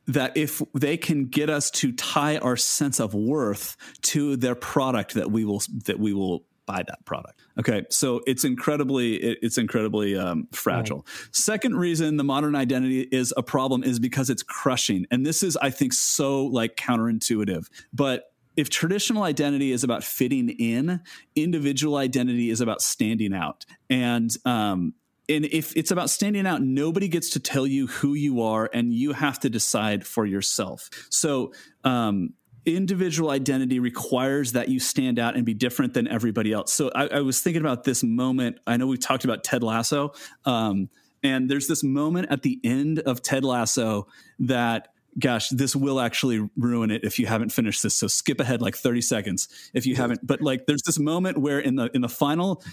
that if they can get us to tie our sense of worth to their product that we will that we will buy that product okay so it's incredibly it's incredibly um, fragile right. second reason the modern identity is a problem is because it's crushing and this is i think so like counterintuitive but if traditional identity is about fitting in, individual identity is about standing out. And um, and if it's about standing out, nobody gets to tell you who you are, and you have to decide for yourself. So, um, individual identity requires that you stand out and be different than everybody else. So, I, I was thinking about this moment. I know we talked about Ted Lasso, um, and there's this moment at the end of Ted Lasso that gosh, this will actually ruin it if you haven't finished this. So skip ahead like 30 seconds if you haven't. But like, there's this moment where in the in the final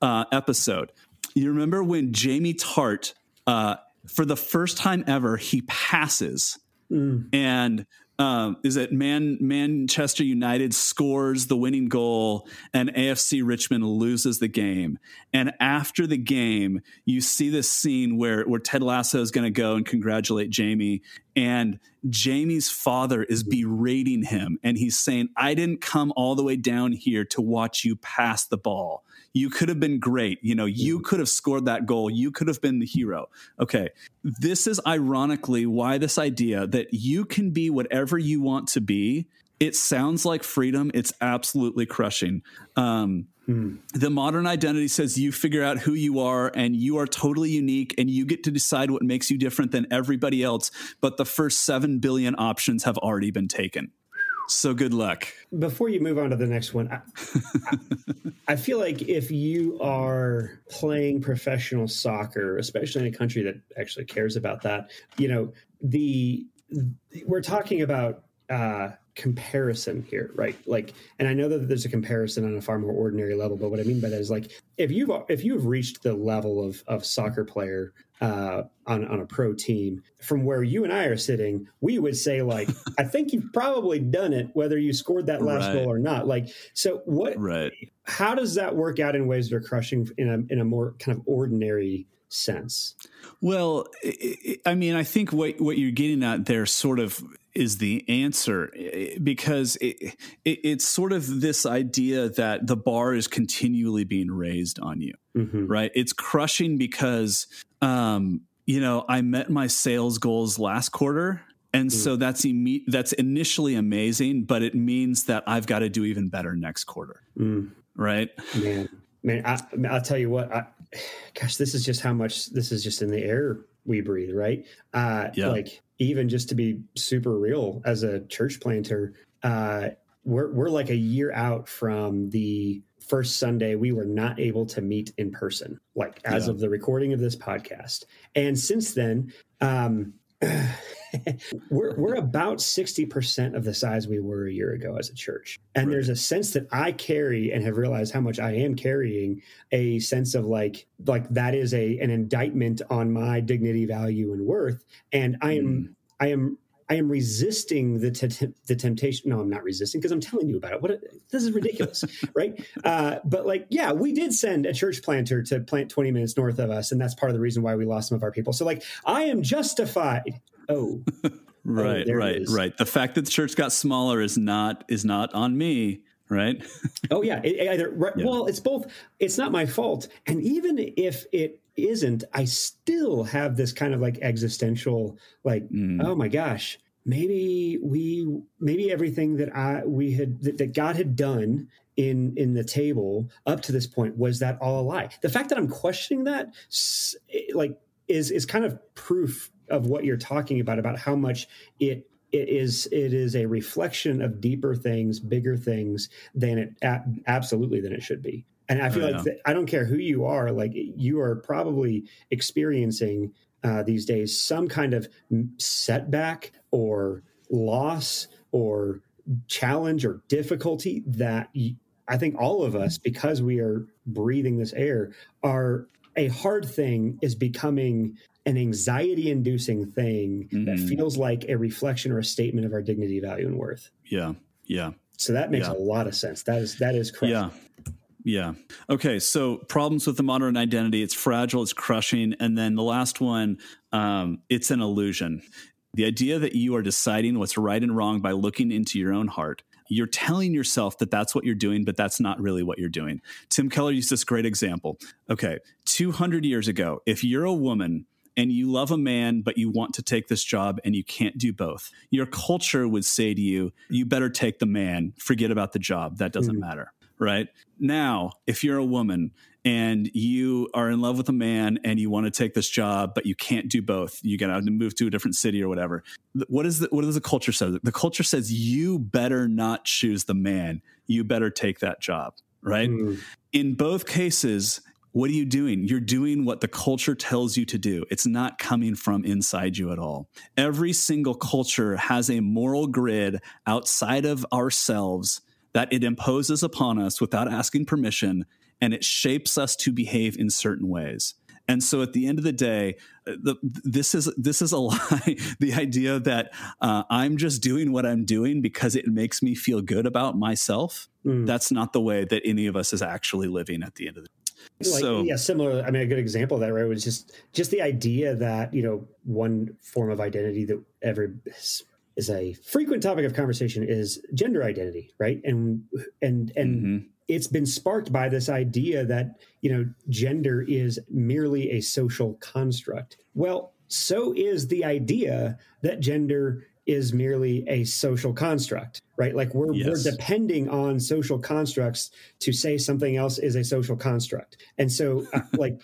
uh, episode you remember when Jamie Tartt, uh, for the first time ever, he passes mm. and um, is it Man Manchester United scores the winning goal and AFC Richmond loses the game. And after the game, you see this scene where where Ted Lasso is going to go and congratulate Jamie, and Jamie's father is berating him, and he's saying, "I didn't come all the way down here to watch you pass the ball." You could have been great. You know, you mm-hmm. could have scored that goal. You could have been the hero. Okay. This is ironically why this idea that you can be whatever you want to be, it sounds like freedom. It's absolutely crushing. Um, hmm. The modern identity says you figure out who you are and you are totally unique and you get to decide what makes you different than everybody else. But the first 7 billion options have already been taken. So good luck. Before you move on to the next one, I, <laughs> I, feel like if you are playing professional soccer, especially in a country that actually cares about that, you know, the we're talking about uh, comparison here, right? Like, and I know that there's a comparison on a far more ordinary level, but what I mean by that is like if you've if you've reached the level of of soccer player uh, on on a pro team, from where you and I are sitting, we would say like, <laughs> I think you've probably done it, whether you scored that last right. goal or not. Like, so what? Right. How does that work out in ways that are crushing in a in a more kind of ordinary sense? Well, I mean, I think what what you're getting at there sort of is the answer because it, it, it's sort of this idea that the bar is continually being raised on you, mm-hmm. right? It's crushing because, um, you know, I met my sales goals last quarter. And mm. so that's imme- that's initially amazing, but it means that I've got to do even better next quarter, mm. right? Man, man, I, will tell you what. I, gosh, this is just how much this is just in the air we breathe, right? Uh, yeah. Like even just to be super real as a church planter, uh, we're we're like a year out from the first Sunday we were not able to meet in person, like as yeah. of the recording of this podcast. And since then, um, <laughs> we're we're about 60% of the size we were a year ago as a church. And right. there's a sense that I carry and have realized how much I am carrying a sense of like like that is a an indictment on my dignity, value and worth and I am mm. I am I am resisting the t- the temptation. No, I'm not resisting because I'm telling you about it. What a, this is ridiculous, <laughs> right? Uh, but like, yeah, we did send a church planter to plant 20 minutes north of us, and that's part of the reason why we lost some of our people. So like, I am justified oh, <laughs> right, it right, right. The fact that the church got smaller is not is not on me, right? oh yeah, it, either right, <laughs> Yeah. well, it's both. It's not my fault, and even if it isn't, I still have this kind of like existential, like, Mm. oh my gosh, maybe we, maybe everything that I we had that, that God had done in in the table up to this point was that all a lie. The fact that I'm questioning that, like, is is kind of proof of what you're talking about about how much it it is it is a reflection of deeper things, bigger things than it absolutely than it should be. And I feel Oh, like yeah. that, I don't care who you are, like you are probably experiencing uh, these days some kind of setback or loss or challenge or difficulty that y- I think all of us, because we are breathing this air, are a hard thing is becoming an anxiety inducing thing that Mhm. feels like a reflection or a statement of our dignity, value, and worth. Yeah, yeah. So that makes Yeah. a lot of sense. That is that is correct. Yeah. Yeah. Okay. So problems with the modern identity. It's fragile. It's crushing. And then the last one, um, it's an illusion. The idea that you are deciding what's right and wrong by looking into your own heart. You're telling yourself that that's what you're doing, but that's not really what you're doing. Tim Keller used this great example. Okay. 200 years ago, if you're a woman and you love a man, but you want to take this job and you can't do both, your culture would say to you, you better take the man, forget about the job. That doesn't Mhm. matter right? Now, if you're a woman and you are in love with a man and you want to take this job, but you can't do both, you got to move to a different city or whatever. What is the, what does the culture say? The culture says you better not choose the man. You better take that job, right? Mm, in both cases, what are you doing? You're doing what the culture tells you to do. It's not coming from inside you at all. Every single culture has a moral grid outside of ourselves that it imposes upon us without asking permission, and it shapes us to behave in certain ways. And so, at the end of the day, uh, the, this is this is a <laughs> lie. the idea that uh, I'm just doing what I'm doing because it makes me feel good about myself mm. that's not the way that any of us is actually living at the end of the like so yeah similar i mean a good example of that right was just just the idea that you know one form of identity that ever is, a frequent topic of conversation is gender identity right and and and Mhm. it's been sparked by this idea that you know gender is merely a social construct well so is the idea that gender is merely a social construct right like we're Yes. we're depending on social constructs to say something else is a social construct and so uh, <laughs> like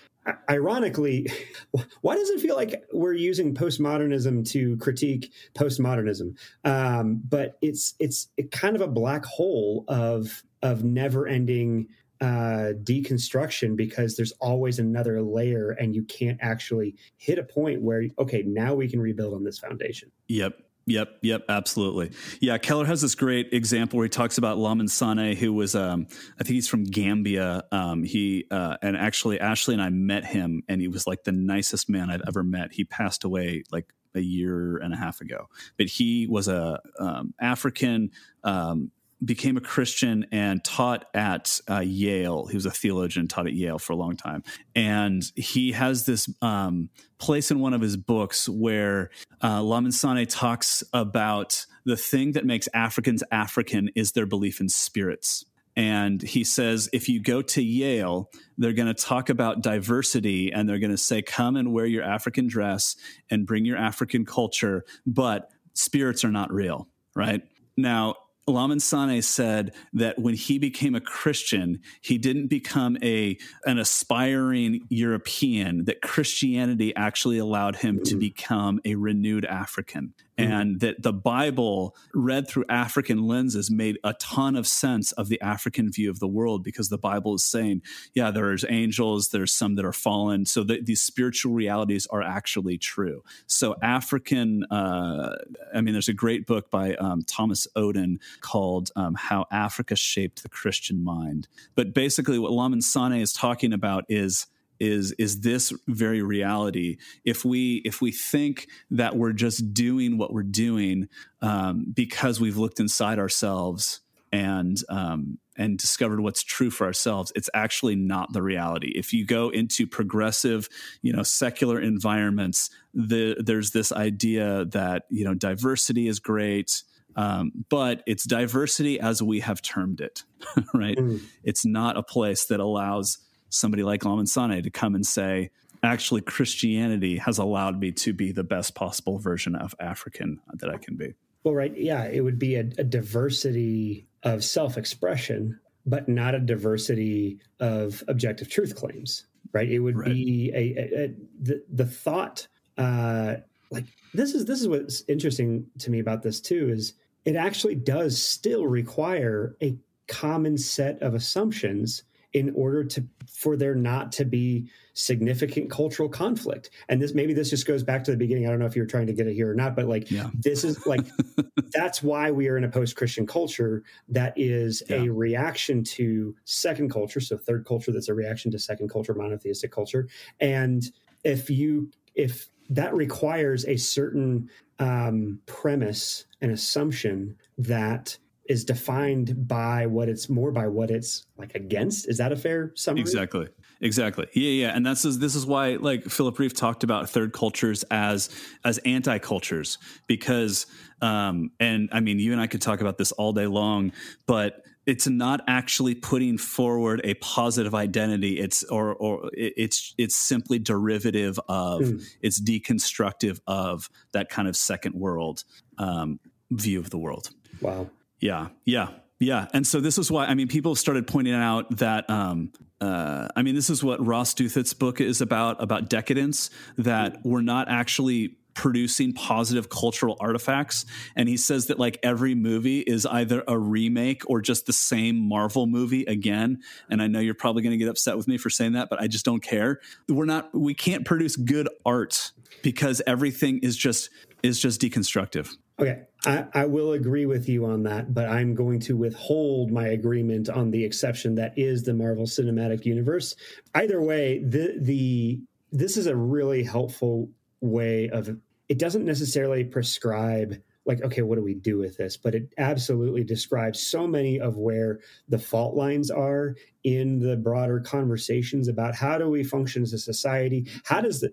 ironically <laughs> why does it feel like we're using postmodernism to critique postmodernism um, but it's it's kind of a black hole of of never ending uh, deconstruction because there's always another layer and you can't actually hit a point where okay now we can rebuild on this foundation Yep. Yep, yep, absolutely. Yeah, Keller has this great example where he talks about Lamin Sanneh, who was, um, I think he's from Gambia. Um, he uh, and actually Ashley and I met him, and he was like the nicest man I've ever met. He passed away like a year and a half ago, but he was a um, African. Um, became a Christian and taught at uh, Yale. He was a theologian, taught at Yale for a long time, and he has this um, place in one of his books where uh, Lamin Sanneh talks about the thing that makes Africans African is their belief in spirits. And he says, if you go to Yale, they're going to talk about diversity and they're going to say, come and wear your African dress and bring your African culture, but spirits are not real, right? Now, Lamin Sanneh said that when he became a Christian, he didn't become a an aspiring European. That Christianity actually allowed him to mm-hmm. become a renewed African, and that the Bible, read through African lenses, made a ton of sense of the African view of the world because the Bible is saying, yeah, there's angels, there's some that are fallen, so that these spiritual realities are actually true. So African, uh, I mean, there's a great book by um, Thomas Oden called um, "How Africa Shaped the Christian Mind." But basically, what Lamin Sanneh is talking about is is is this very reality. If we if we think that we're just doing what we're doing um, because we've looked inside ourselves, and um, and discovered what's true for ourselves, it's actually not the reality. If you go into progressive, you know, secular environments, the, there's this idea that you know diversity is great. Um, but it's diversity as we have termed it, <laughs> right? Mm. It's not a place that allows somebody like Sanneh to come and say, actually, Christianity has allowed me to be the best possible version of African that I can be. Well, right. Yeah. It would be a, a diversity of self expression, but not a diversity of objective truth claims, right? It would right. be a, a, a, the, the thought, uh, like this is this is what's interesting to me about this too is it actually does still require a common set of assumptions in order to for there not to be significant cultural conflict and this maybe this just goes back to the beginning i don't know if you're trying to get it here or not but like yeah. this is like <laughs> that's why we are in a post-christian culture that is yeah. a reaction to second culture so third culture that's a reaction to second culture monotheistic culture and if you if that requires a certain um, premise and assumption that is defined by what it's more by what it's like against. Is that a fair summary? Exactly. Exactly. Yeah, yeah. And that's this is why like Philip Rieff talked about third cultures as as anti cultures because um and I mean you and I could talk about this all day long, but it's not actually putting forward a positive identity it's or or it's it's simply derivative of mm. it's deconstructive of that kind of second world um, view of the world wow yeah yeah yeah and so this is why i mean people started pointing out that um, uh, i mean this is what ross douthat's book is about about decadence that we're not actually producing positive cultural artifacts. And he says that like every movie is either a remake or just the same Marvel movie again. And I know you're probably going to get upset with me for saying that, but I just don't care. We're not, we can't produce good art because everything is just, is just deconstructive. Okay. I, I, will agree with you on that, but I'm going to withhold my agreement on the exception that is the Marvel Cinematic Universe. Either way, the the this is a really helpful way of it doesn't necessarily prescribe like okay what do we do with this but it absolutely describes so many of where the fault lines are in the broader conversations about how do we function as a society how does the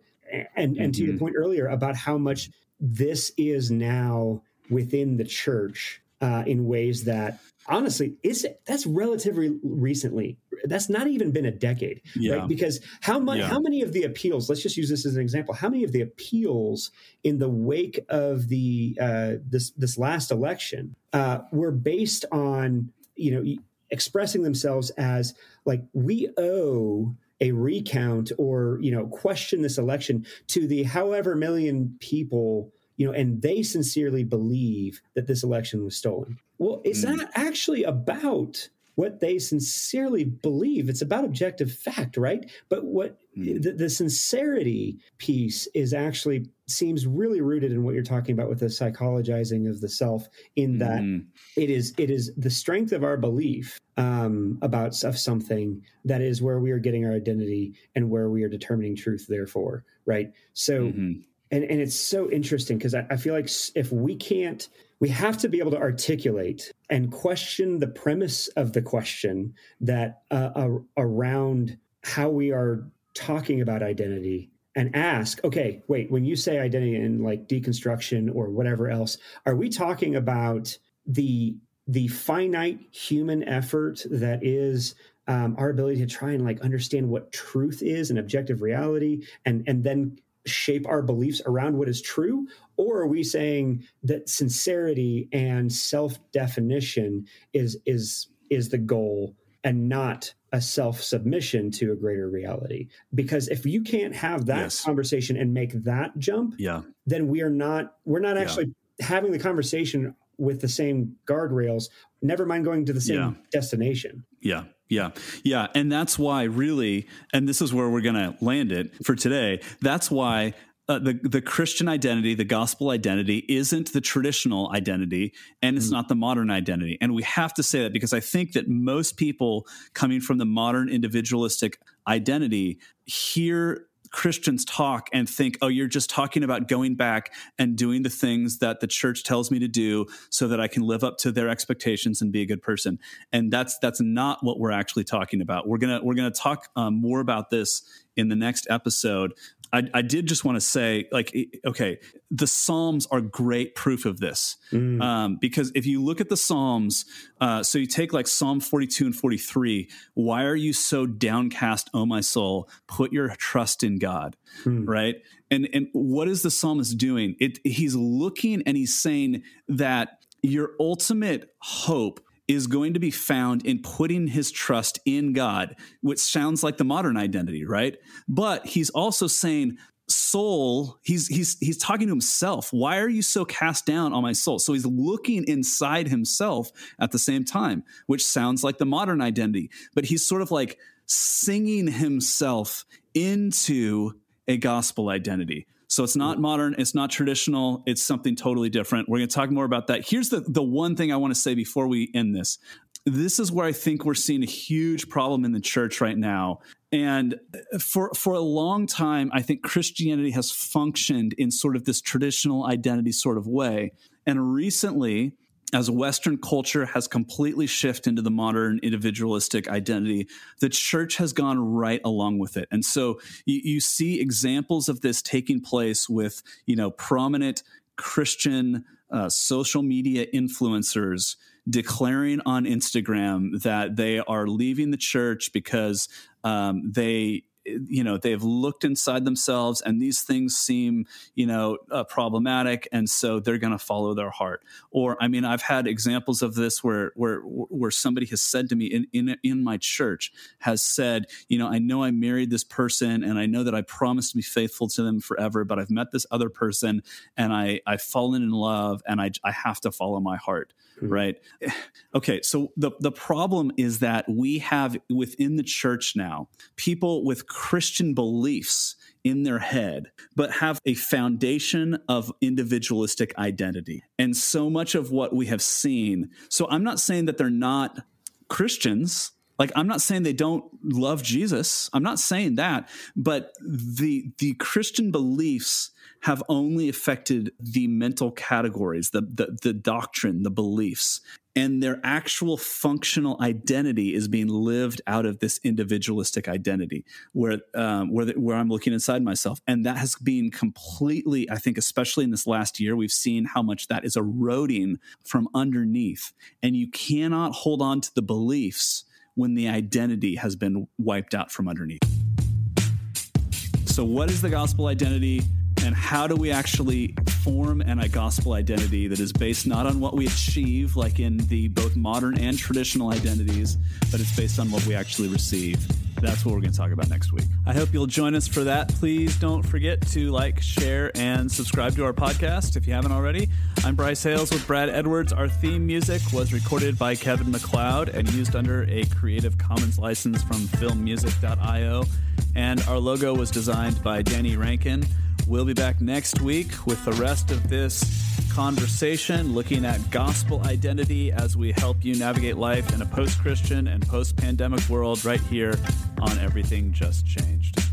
and and to your mm-hmm. point earlier about how much this is now within the church uh, in ways that honestly is that's relatively recently that's not even been a decade yeah. right because how much yeah. how many of the appeals let's just use this as an example how many of the appeals in the wake of the uh, this this last election uh, were based on you know expressing themselves as like we owe a recount or you know question this election to the however million people you know, and they sincerely believe that this election was stolen. Well, it's mm. not actually about what they sincerely believe. It's about objective fact, right? But what mm. the, the, sincerity piece is actually seems really rooted in what you're talking about with the psychologizing of the self. In that mm. it is it is the strength of our belief um, about of something that is where we are getting our identity and where we are determining truth. Therefore, right? So. Mm-hmm and and it's so interesting because I, I, feel like if we can't we have to be able to articulate and question the premise of the question that uh, uh, around how we are talking about identity and ask okay wait when you say identity and like deconstruction or whatever else are we talking about the the finite human effort that is um, our ability to try and like understand what truth is and objective reality and and then shape our beliefs around what is true? Or are we saying that sincerity and self definition is, is, is the goal and not a self submission to a greater reality? Because if you can't have that yes. conversation and make that jump, yeah. then we are not, we're not actually yeah. having the conversation with the same guardrails, never mind going to the same yeah. destination. Yeah. Yeah. Yeah. And that's why, really, and this is where we're going to land it for today. That's why uh, the the Christian identity, the gospel identity, isn't the traditional identity, and it's mm. not the modern identity. And we have to say that because I think that most people coming from the modern individualistic identity hear Christians talk and think, oh, you're just talking about going back and doing the things that the church tells me to do so that I can live up to their expectations and be a good person. And that's that's not what we're actually talking about. We're gonna we're gonna talk um, more about this in the next episode. I, I did just want to say, like, okay, the Psalms are great proof of this. Mm. Um, because if you look at the Psalms, uh, so you take like Psalm 42 and 43, why are you so downcast, O my soul? Put your trust in God, mm. right? And, and what is the psalmist doing? It, he's looking and he's saying that your ultimate hope is going to be found in putting his trust in God, which sounds like the modern identity, right? But he's also saying, soul he's he's he's talking to himself. Why are you so cast down on my soul? So he's looking inside himself at the same time which sounds like the modern identity. But he's sort of like singing himself into a gospel identity so it's not mm. modern, it's not traditional, it's something totally different. We're going to talk more about that. Here's the the one thing I want to say before we end this. This is where I think we're seeing a huge problem in the church right now. And uh, for for a long time, I think Christianity has functioned in sort of this traditional identity sort of way. And recently, as Western culture has completely shifted into the modern individualistic identity, the church has gone right along with it. And so you, you see examples of this taking place with, you know, prominent Christian uh, social media influencers declaring on Instagram that they are leaving the church because um, they you know they've looked inside themselves and these things seem you know uh, problematic and so they're going to follow their heart. Or i mean i've had examples of this where where where somebody has said to me in in in my church has said you know i know i married this person and i know that i promised to be faithful to them forever but i've met this other person and i i've fallen in love and i i have to follow my heart mm-hmm. right <sighs> okay so the the problem is that we have within the church now people with Christian beliefs in their head, but have a foundation of individualistic identity. And so much of what we have seen. So I'm not saying that they're not Christians. Like I'm not saying they don't love Jesus. I'm not saying that, but the the Christian beliefs have only affected the mental categories, the, the, the doctrine, the beliefs, and their actual functional identity is being lived out of this individualistic identity, where um, where the, where I'm looking inside myself, and that has been completely, I think, especially in this last year, we've seen how much that is eroding from underneath, and you cannot hold on to the beliefs when the identity has been wiped out from underneath. So, what is the gospel identity? And how do we actually form an, a gospel identity that is based not on what we achieve, like in the both modern and traditional identities, but it's based on what we actually receive. That's what we're going to talk about next week. I hope you'll join us for that. Please don't forget to like, share, and subscribe to our podcast if you haven't already. I'm Bryce Hales with Brad Edwards. Our theme music was recorded by Kevin MacLeod and used under a Creative Commons license from filmmusic.io. And our logo was designed by Danny Rankin. We'll be back next week with the rest of this conversation looking at gospel identity as we help you navigate life in a post Christian and post pandemic world right here on Everything Just Changed.